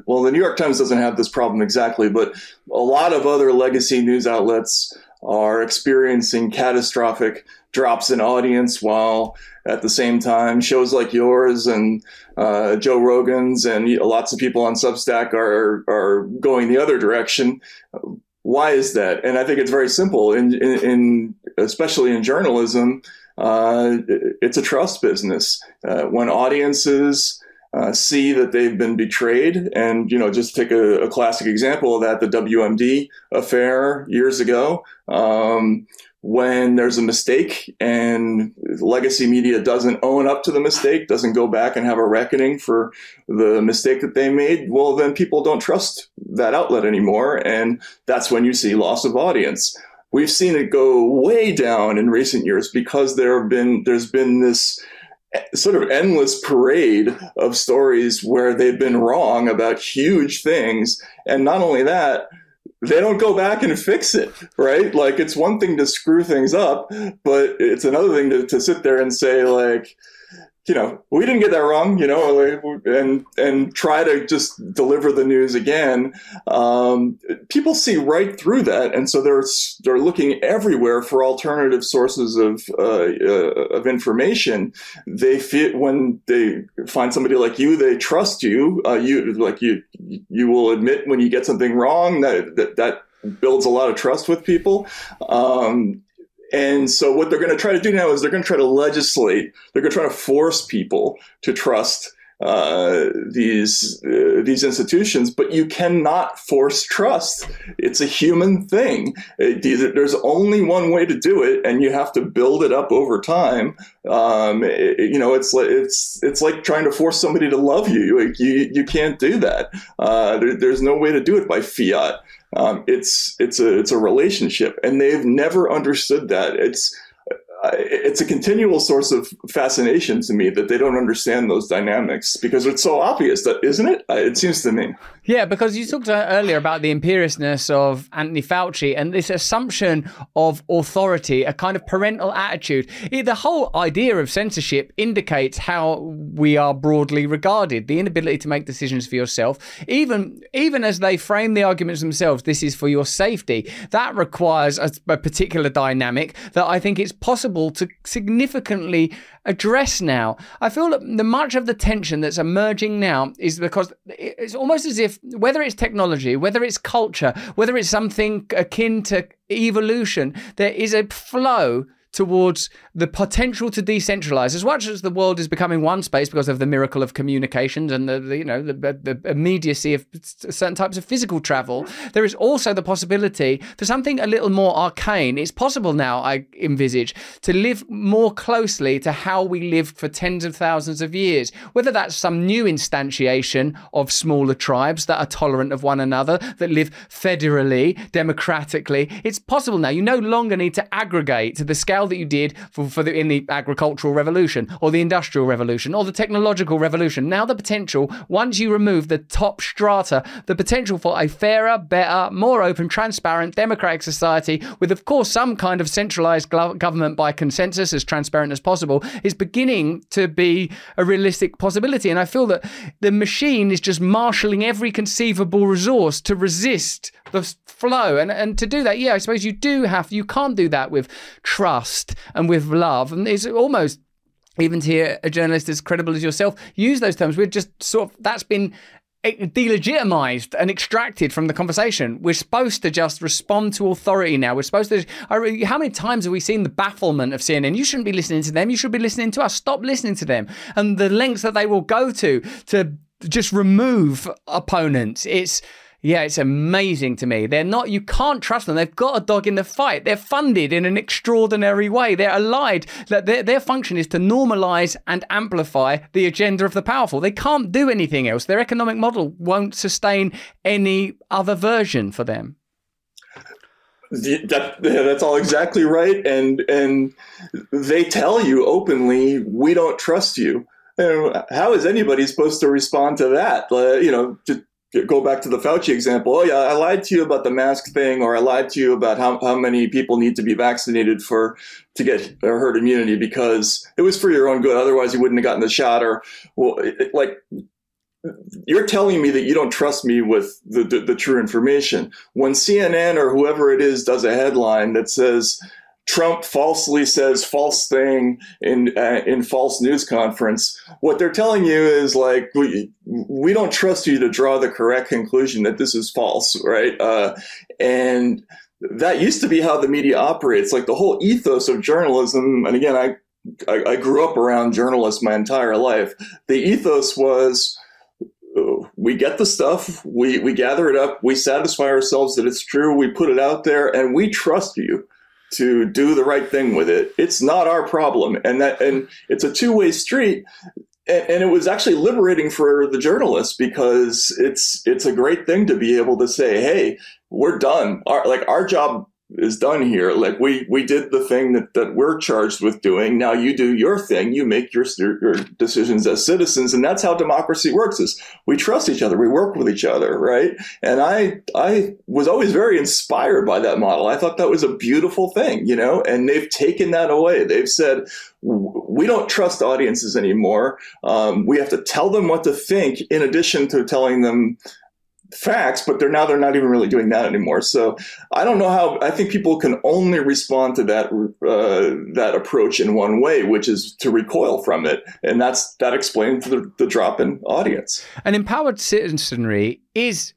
well, the New York Times doesn't have this problem exactly, but a lot of other legacy news outlets are experiencing catastrophic drops in audience while at the same time shows like yours and uh, Joe Rogan's and lots of people on Substack are are going the other direction. Why is that? And I think it's very simple. In, in, in especially in journalism, uh, it's a trust business. Uh, when audiences uh, see that they've been betrayed. And, you know, just take a, a classic example of that, the WMD affair years ago. Um, when there's a mistake and legacy media doesn't own up to the mistake, doesn't go back and have a reckoning for the mistake that they made, well, then people don't trust that outlet anymore. And that's when you see loss of audience. We've seen it go way down in recent years because there have been, there's been this, sort of endless parade of stories where they've been wrong about huge things. And not only that, they don't go back and fix it, right? Like it's one thing to screw things up, but it's another thing to, to sit there and say like, you know, we didn't get that wrong, you know, and and try to just deliver the news again. Um, people see right through that, and so they're they're looking everywhere for alternative sources of uh, uh, of information. They fit when they find somebody like you, they trust you. Uh, you like you you will admit when you get something wrong. That that, that builds a lot of trust with people. Um, and so what they're going to try to do now is they're going to try to legislate. They're going to try to force people to trust uh, these uh, these institutions, but you cannot force trust. It's a human thing. It, there's only one way to do it, and you have to build it up over time. Um, it, you know, it's like it's it's like trying to force somebody to love you. You you, you can't do that. Uh, there, there's no way to do it by fiat. Um, it's it's a it's a relationship, and they've never understood that. It's it's a continual source of fascination to me that they don't understand those dynamics because it's so obvious that isn't it? It seems to me. Yeah because you talked uh, earlier about the imperiousness of anthony fauci and this assumption of authority a kind of parental attitude. The whole idea of censorship indicates how we are broadly regarded the inability to make decisions for yourself. Even even as they frame the arguments themselves this is for your safety. That requires a, a particular dynamic that i think it's possible to significantly address now. I feel that much of the tension that's emerging now is because it's almost as if whether it's technology, whether it's culture, whether it's something akin to evolution, there is a flow towards the potential to decentralize. As much as the world is becoming one space because of the miracle of communications and the, the you know the, the immediacy of certain types of physical travel, there is also the possibility for something a little more arcane. It's possible now, I envisage, to live more closely to how we lived for tens of thousands of years. Whether that's some new instantiation of smaller tribes that are tolerant of one another, that live federally, democratically, it's possible now. You no longer need to aggregate to the scale that you did for, for the, in the agricultural revolution or the industrial revolution or the technological revolution. Now the potential, once you remove the top strata, the potential for a fairer, better, more open, transparent, democratic society with, of course, some kind of centralized government by consensus as transparent as possible is beginning to be a realistic possibility. And I feel that the machine is just marshalling every conceivable resource to resist the flow. And and to do that, yeah, I suppose you do have you can't do that with trust and with love. And it's almost even to hear a journalist as credible as yourself use those terms. We're just sort of that's been eh, delegitimized and extracted from the conversation. We're supposed to just respond to authority now. We're supposed to. How many times have we seen the bafflement of CNN? You shouldn't be listening to them. You should be listening to us. Stop listening to them. And the lengths that they will go to to just remove opponents. It's yeah, it's amazing to me. They're not, you can't trust them. They've got a dog in the fight. They're funded in an extraordinary way. They're allied. Their, their function is to normalize and amplify the agenda of the powerful. They can't do anything else. Their economic model won't sustain any other version for them. That, that's all exactly right. And, and they tell you openly, we don't trust you. How is anybody supposed to respond to that? You know, to, go back to the Fauci example. Oh yeah, I lied to you about the mask thing, or I lied to you about how, how many people need to be vaccinated for to get herd immunity because it was for your own good. Otherwise, you wouldn't have gotten the shot. Or well, it, like you're telling me that you don't trust me with the, the, the true information. When CNN or whoever it is does a headline that says Trump falsely says false thing in uh, in false news conference. What they're telling you is like we, we don't trust you to draw the correct conclusion that this is false, right? Uh, and that used to be how the media operates. Like the whole ethos of journalism. And again, I I, I grew up around journalists my entire life. The ethos was we get the stuff, we, we gather it up, we satisfy ourselves that it's true, we put it out there, and we trust you to do the right thing with it. It's not our problem, and that and it's a two way street. And, and, it was actually liberating for the journalists because it's it's a great thing to be able to say, "Hey, we're done. Our, like our job is done here. Like we we did the thing that, that we're charged with doing. Now you do your thing. You make your your decisions as citizens, and that's how democracy works. Is we trust each other. We work with each other, right? And I I was always very inspired by that model. I thought that was a beautiful thing, you know. And they've taken that away. They've said we don't trust audiences anymore. Um, we have to tell them what to think, in addition to telling them facts, but they're now they're not even really doing that anymore. So I don't know how. I think people can only respond to that uh, that approach in one way, which is to recoil from it, and that's that explains the, the drop in audience. An empowered citizenry is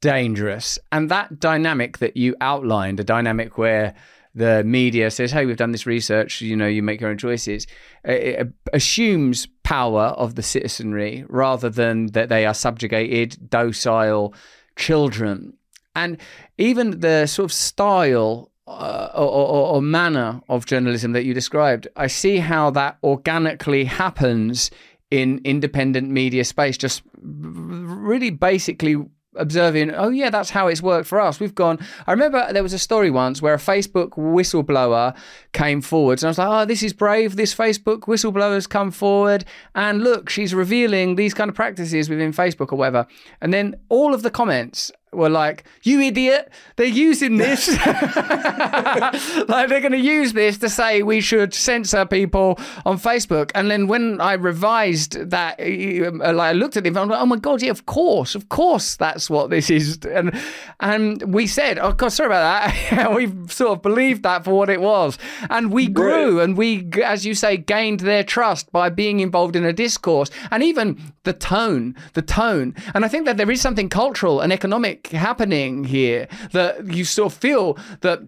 dangerous, and that dynamic that you outlined, a dynamic where the media says, "Hey, we've done this research. You know, you make your own choices." It assumes power of the citizenry rather than that they are subjugated, docile children, and even the sort of style uh, or, or, or, manner of journalism that you described, I see how that organically happens in independent media space. Just really basically observing, oh yeah, that's how it's worked for us. We've gone. I remember there was a story once where a Facebook whistleblower came forward, and I was like, oh, this is brave. This Facebook whistleblower's come forward, and look, she's revealing these kind of practices within Facebook or whatever. And then all of the comments were like, "You idiot! They're using this. like they're going to use this to say we should censor people on Facebook." And then when I revised that, uh, like I looked at it, I'm like, "Oh my god, yeah, of course, of course, that's what this is." And and we said, "Oh god, sorry about that." we sort of believed that for what it was, and we grew, and we, as you say, gained their trust by being involved in a discourse, and even the tone, the tone. And I think that there is something cultural and economic happening here that you still feel that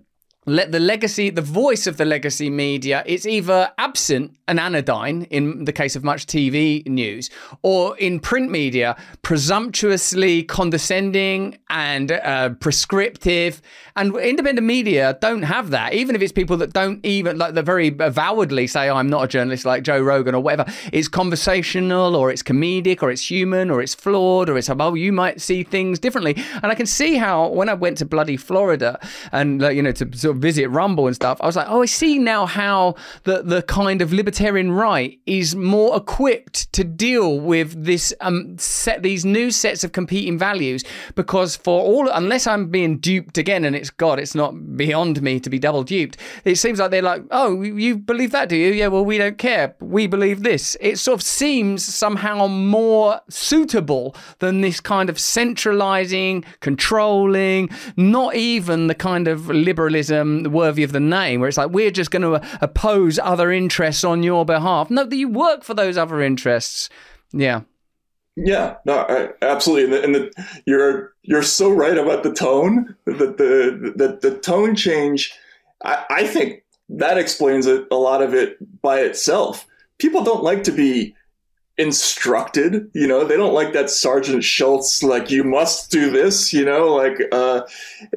let the legacy, the voice of the legacy media, it's either absent and anodyne in the case of much TV news, or in print media, presumptuously condescending and uh, prescriptive. And independent media don't have that, even if it's people that don't even, like, they very avowedly say, I'm not a journalist like Joe Rogan or whatever. It's conversational or it's comedic or it's human or it's flawed or it's, oh, you might see things differently. And I can see how when I went to bloody Florida and, you know, to sort of visit Rumble and stuff, I was like, oh, I see now how the the kind of libertarian right is more equipped to deal with this um set these new sets of competing values because for all unless I'm being duped again and it's God, it's not beyond me to be double duped. It seems like they're like, oh, you believe that, do you? Yeah, well, we don't care. We believe this. It sort of seems somehow more suitable than this kind of centralizing, controlling, not even the kind of liberalism Um, worthy of the name, where it's like we're just going to uh, oppose other interests on your behalf. No, that you work for those other interests. Yeah. Yeah, no, absolutely, and, the, and the, you're you're so right about the tone. The, the the tone change, I, I think that explains it a lot of it by itself. People don't like to be instructed you know? They don't like that sergeant schultz like you must do this you know? Like uh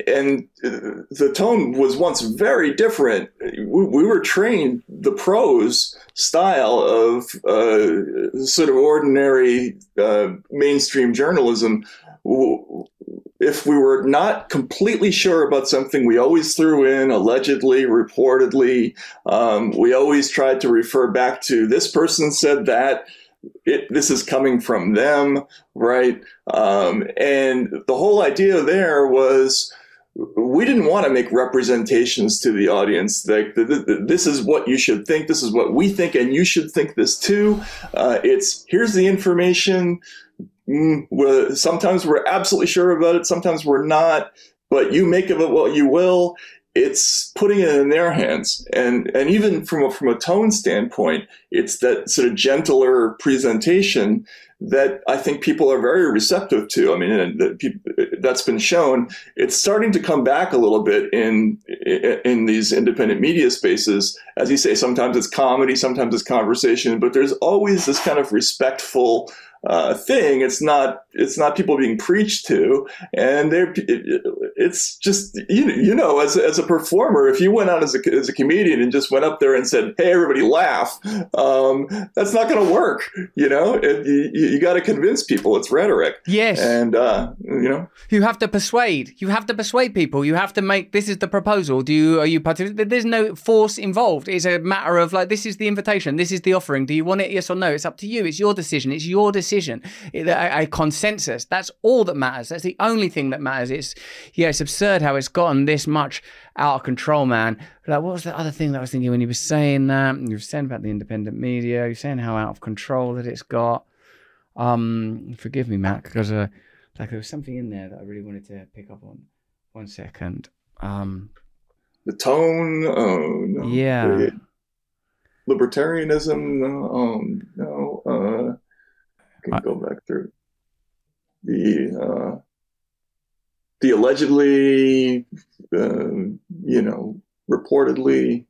and the tone was once very different. We, we were trained the prose style of uh sort of ordinary uh mainstream journalism. If we were not completely sure about something, we always threw in allegedly, reportedly. Um, we always tried to refer back to this person said that it, this is coming from them, right? Um, and the whole idea there was we didn't want to make representations to the audience like this is what you should think this is what we think and you should think this too. Uh, it's here's the information. Mm, sometimes we're absolutely sure about it sometimes we're not but you make of it what you will it's putting it in their hands and and even from a, from a tone standpoint it's that sort of gentler presentation that I think people are very receptive to. I mean, that that's been shown. It's starting to come back a little bit in in these independent media spaces. As you say, sometimes it's comedy, sometimes it's conversation, but there's always this kind of respectful uh, thing. It's not it's not people being preached to, and they're it, it's just you you know as a, as a performer, if you went out as a as a comedian and just went up there and said, "Hey, everybody, laugh," um, that's not going to work. You know, it, you, you got to convince people. It's rhetoric. Yes, and uh, you know, you have to persuade. You have to persuade people. You have to make this is the proposal. Do you are you participating? There's no force involved. It's a matter of like this is the invitation. This is the offering. Do you want it? Yes or no? It's up to you. It's your decision. It's your decision. A, a consensus. That's all that matters. That's the only thing that matters. It's yeah, it's absurd how it's gotten this much out of control, man. Like, what was the other thing that I was thinking when you were saying that? You were saying about the independent media. You're saying how out of control that it's got. Um, forgive me, Matt, because uh, like there was something in there that I really wanted to pick up on. One second. Um, the tone. Oh, no. Yeah. Libertarianism. Um, no. Uh, can I, go back through the uh, the allegedly, uh, you know, reportedly.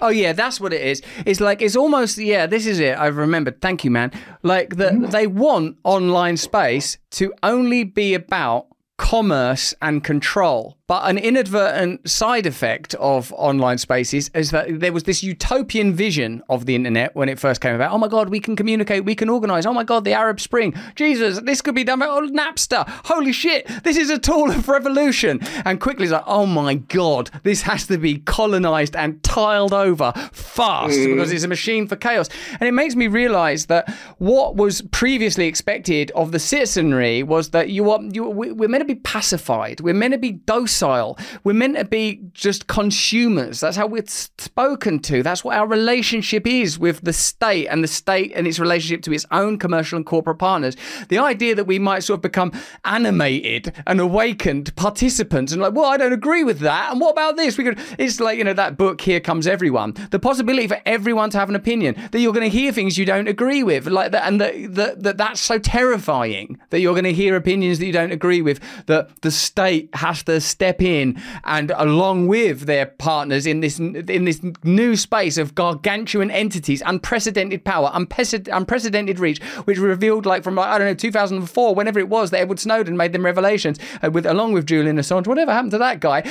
Oh yeah, that's what it is. It's like it's almost yeah. This is it. I've remembered. Thank you, man. Like that, mm. they want online space to only be about commerce and control. But an inadvertent side effect of online spaces is that there was this utopian vision of the internet when it first came about. Oh my God, we can communicate, we can organize. Oh my God, the Arab Spring. Jesus, this could be done by oh, Napster. Holy shit, this is a tool of revolution. And quickly it's like, oh my God, this has to be colonized and tiled over fast mm. because it's a machine for chaos. And it makes me realize that what was previously expected of the citizenry was that you are, you, we're meant to be pacified, we're meant to be docile docile. We're meant to be just consumers. That's how we're spoken to. That's what our relationship is with the state and the state and its relationship to its own commercial and corporate partners. The idea that we might sort of become animated and awakened participants and like, well, I don't agree with that. And what about this? We could. It's like you know that book. Here comes everyone. The possibility for everyone to have an opinion that you're going to hear things you don't agree with, like that, and that that, that that's so terrifying that you're going to hear opinions that you don't agree with. That the state has to step step in and along with their partners in this in this new space of gargantuan entities, unprecedented power, unprecedented reach, which revealed like from I don't know 2004, whenever it was that Edward Snowden made them revelations, uh, with along with Julian Assange. Whatever happened to that guy?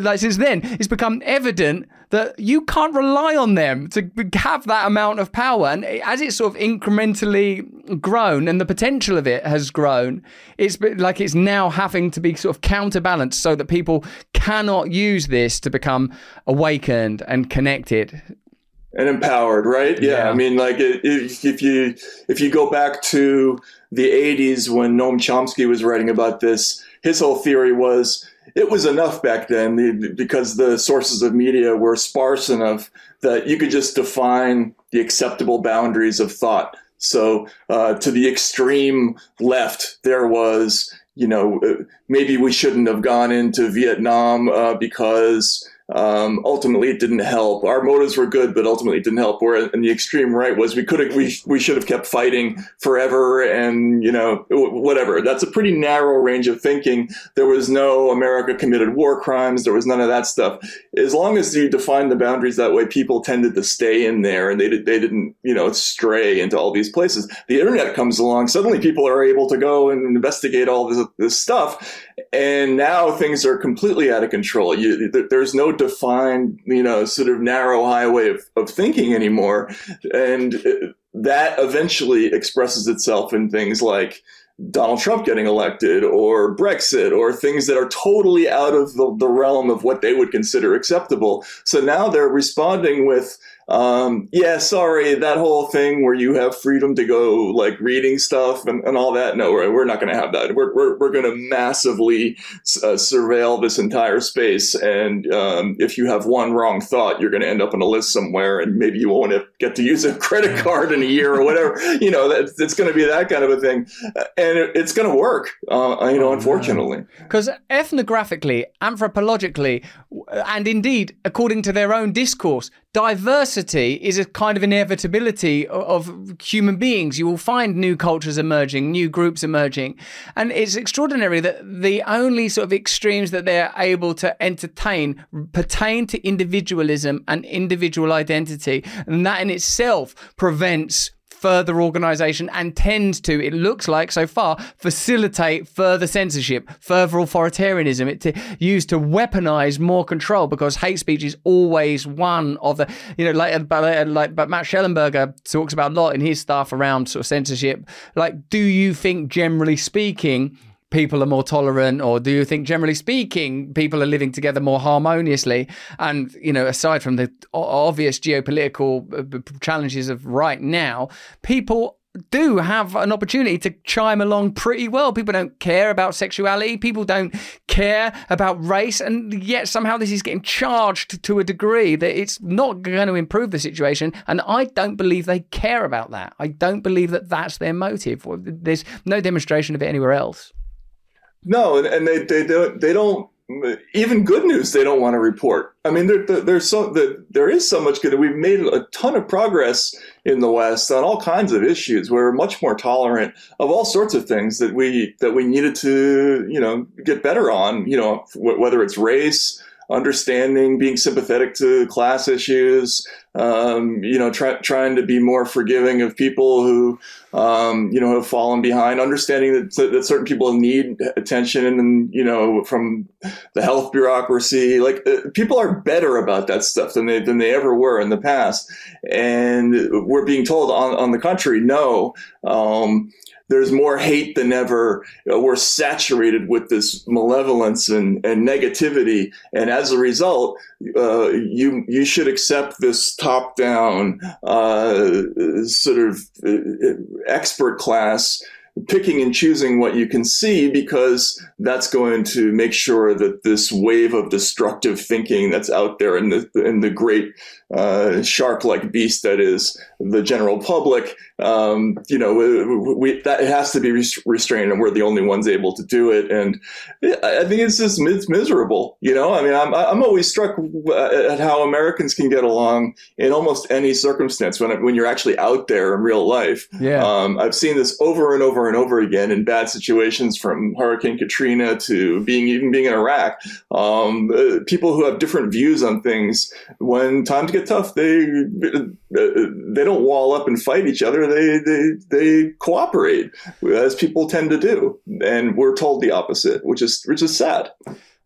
Like since then, it's become evident that you can't rely on them to have that amount of power. And as it's sort of incrementally grown and the potential of it has grown, it's like it's now having to be sort of counterbalanced so that people cannot use this to become awakened and connected and empowered right yeah, yeah. i mean like if, if you if you go back to the 80s when noam chomsky was writing about this his whole theory was it was enough back then because the sources of media were sparse enough that you could just define the acceptable boundaries of thought. So uh, to the extreme left, there was, you know, uh, maybe we shouldn't have gone into Vietnam uh, because um, ultimately, it didn't help. Our motives were good, but ultimately, it didn't help. Where in the extreme right was we could have, we we should have kept fighting forever, and you know whatever. That's a pretty narrow range of thinking. There was no America committed war crimes. There was none of that stuff. As long as you define the boundaries that way, people tended to stay in there, and they did, they didn't you know stray into all these places. The internet comes along. Suddenly, people are able to go and investigate all this this stuff, and now things are completely out of control. You, there's no defined, you know, sort of narrow highway of, of thinking anymore. And that eventually expresses itself in things like Donald Trump getting elected or Brexit or things that are totally out of the, the realm of what they would consider acceptable. So now they're responding with, um, yeah, sorry, that whole thing where you have freedom to go like reading stuff and, and all that. No, we're, we're not going to have that. We're, we're, we're going to massively uh, surveil this entire space. And um, if you have one wrong thought, you're going to end up on a list somewhere and maybe you won't get to use a credit card in a year or whatever. you know, that, it's going to be that kind of a thing. And it, it's going to work, uh, you know, oh, unfortunately. Because ethnographically, anthropologically, and indeed, according to their own discourse, diversity is a kind of inevitability of human beings. You will find new cultures emerging, new groups emerging. And it's extraordinary that the only sort of extremes that they're able to entertain pertain to individualism and individual identity. And that in itself prevents further organisation and tends to, it looks like so far, facilitate further censorship, further authoritarianism. It to, used to weaponize more control because hate speech is always one of the, you know, like, uh, like but Matt Shellenberger talks about a lot in his stuff around sort of censorship. Like, do you think, generally speaking, people are more tolerant or do you think generally speaking people are living together more harmoniously and you know aside from the obvious geopolitical uh, challenges of right now people do have an opportunity to chime along pretty well. People don't care about sexuality. People don't care about race. And yet somehow this is getting charged to a degree that it's not going to improve the situation. And I don't believe they care about that. I don't believe that that's their motive. There's no demonstration of it anywhere else. No, and, and they, they don't they don't even good news they don't want to report. I mean, there, there, there's so there is so much good. We've made a ton of progress in the West on all kinds of issues. We're much more tolerant of all sorts of things that we that we needed to you know get better on. You know, whether it's race, understanding, being sympathetic to class issues, um, you know, try, trying to be more forgiving of people who, um, you know, have fallen behind, understanding that, that certain people need attention and, you know, from the health bureaucracy, like uh, people are better about that stuff than they, than they ever were in the past. And we're being told on, on the contrary, no, um, there's more hate than ever. we're saturated with this malevolence and, and negativity, and as a result, uh, you you should accept this top down uh, sort of uh, expert class picking and choosing what you can see because that's going to make sure that this wave of destructive thinking that's out there in the in the great uh, shark-like beast that is the general public, um, you know, we, that it has to be restrained, and we're the only ones able to do it. And I think it's just it's miserable, you know. I mean, I'm I'm always struck at how Americans can get along in almost any circumstance when when you're actually out there in real life. Yeah, um, I've seen this over and over and over again in bad situations, from Hurricane Katrina to being even being in Iraq. Um, uh, people who have different views on things, when times get tough, they Uh, they don't wall up and fight each other. They they they cooperate, as people tend to do, and we're told the opposite, which is which is sad.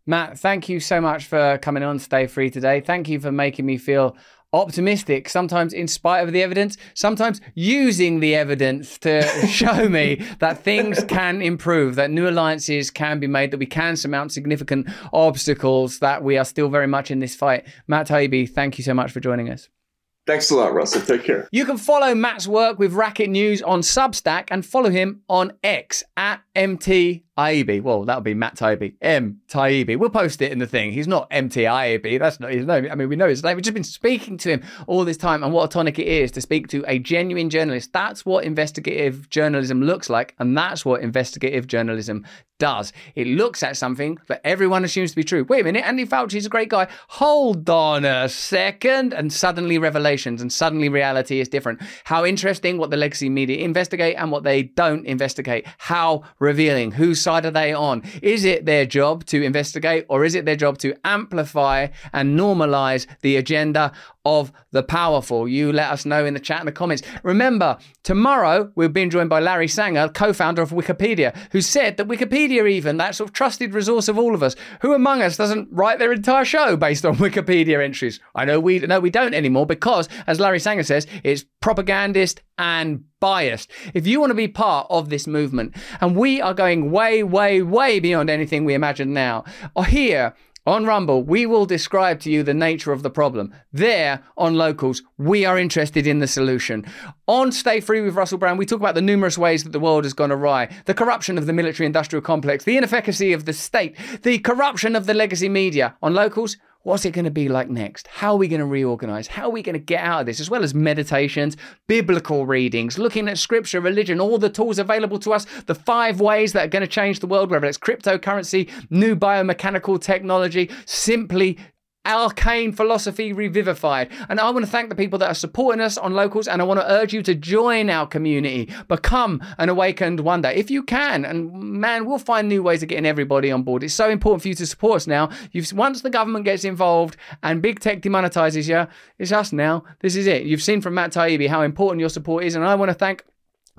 Matt, thank you so much for coming on Stay Free today. Thank you for making me feel optimistic, sometimes in spite of the evidence, sometimes using the evidence to show me that things can improve, that new alliances can be made, that we can surmount significant obstacles, that we are still very much in this fight. Matt Taibbi, thank you so much for joining us. Thanks a lot, Russell. Take care. You can follow Matt's work with Racket News on Substack and follow him on X at MT Taibbi. Well, that'll be Matt Taibbi. M Taibbi. We'll post it in the thing. He's not MT Taibbi. That's not his name. I mean, we know his name. We've just been speaking to him all this time, and what a tonic it is to speak to a genuine journalist. That's what investigative journalism looks like, and that's what investigative journalism does. It looks at something that everyone assumes to be true. Wait a minute, Andy Fauci's a great guy. Hold on a second. And suddenly revelations and suddenly reality is different. How interesting what the legacy media investigate and what they don't investigate. How revealing. Whose side are they on? Is it their job to investigate or is it their job to amplify and normalize the agenda of the powerful? You let us know in the chat and the comments. Remember, tomorrow we're being joined by Larry Sanger, co-founder of Wikipedia, who said that Wikipedia, even that sort of trusted resource of all of us, who among us doesn't write their entire show based on Wikipedia entries? I know we no we don't anymore because, as Larry Sanger says, it's propagandist and biased. If you want to be part of this movement, and we are going way, way, way beyond anything we imagine now, or here on Rumble, we will describe to you the nature of the problem. There, on Locals, we are interested in the solution. On Stay Free with Russell Brand, we talk about the numerous ways that the world has gone awry the corruption of the military industrial complex, the inefficacy of the state, the corruption of the legacy media. On Locals, What's it going to be like next? How are we going to reorganize? How are we going to get out of this? As well as meditations, biblical readings, looking at scripture, religion, all the tools available to us, the five ways that are going to change the world, whether it's cryptocurrency, new biomechanical technology, simply arcane philosophy revivified. And I want to thank the people that are supporting us on locals, and I want to urge you to join our community, become an awakened wonder if you can. And man, we'll find new ways of getting everybody on board. It's so important for you to support us now. You've once the government gets involved and big tech demonetizes you, it's us now. This is it. You've seen from Matt Taibbi how important your support is, and I want to thank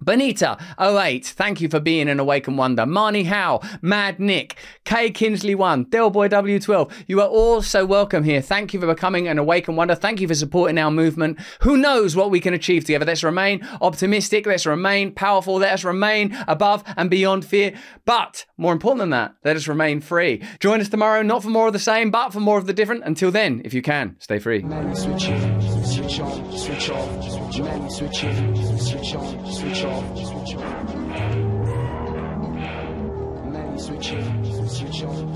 Bonita08, thank you for being an awakened wonder. Marnie Howe, Mad Nick, K Kinsley 1, Delboy W12, you are all so welcome here. Thank you for becoming an awakened wonder. Thank you for supporting our movement. Who knows what we can achieve together? Let's remain optimistic. Let's remain powerful. Let us remain above and beyond fear. But more important than that, let us remain free. Join us tomorrow, not for more of the same, but for more of the different. Until then, if you can, stay free. Switch off, switch off, switch off, switch off.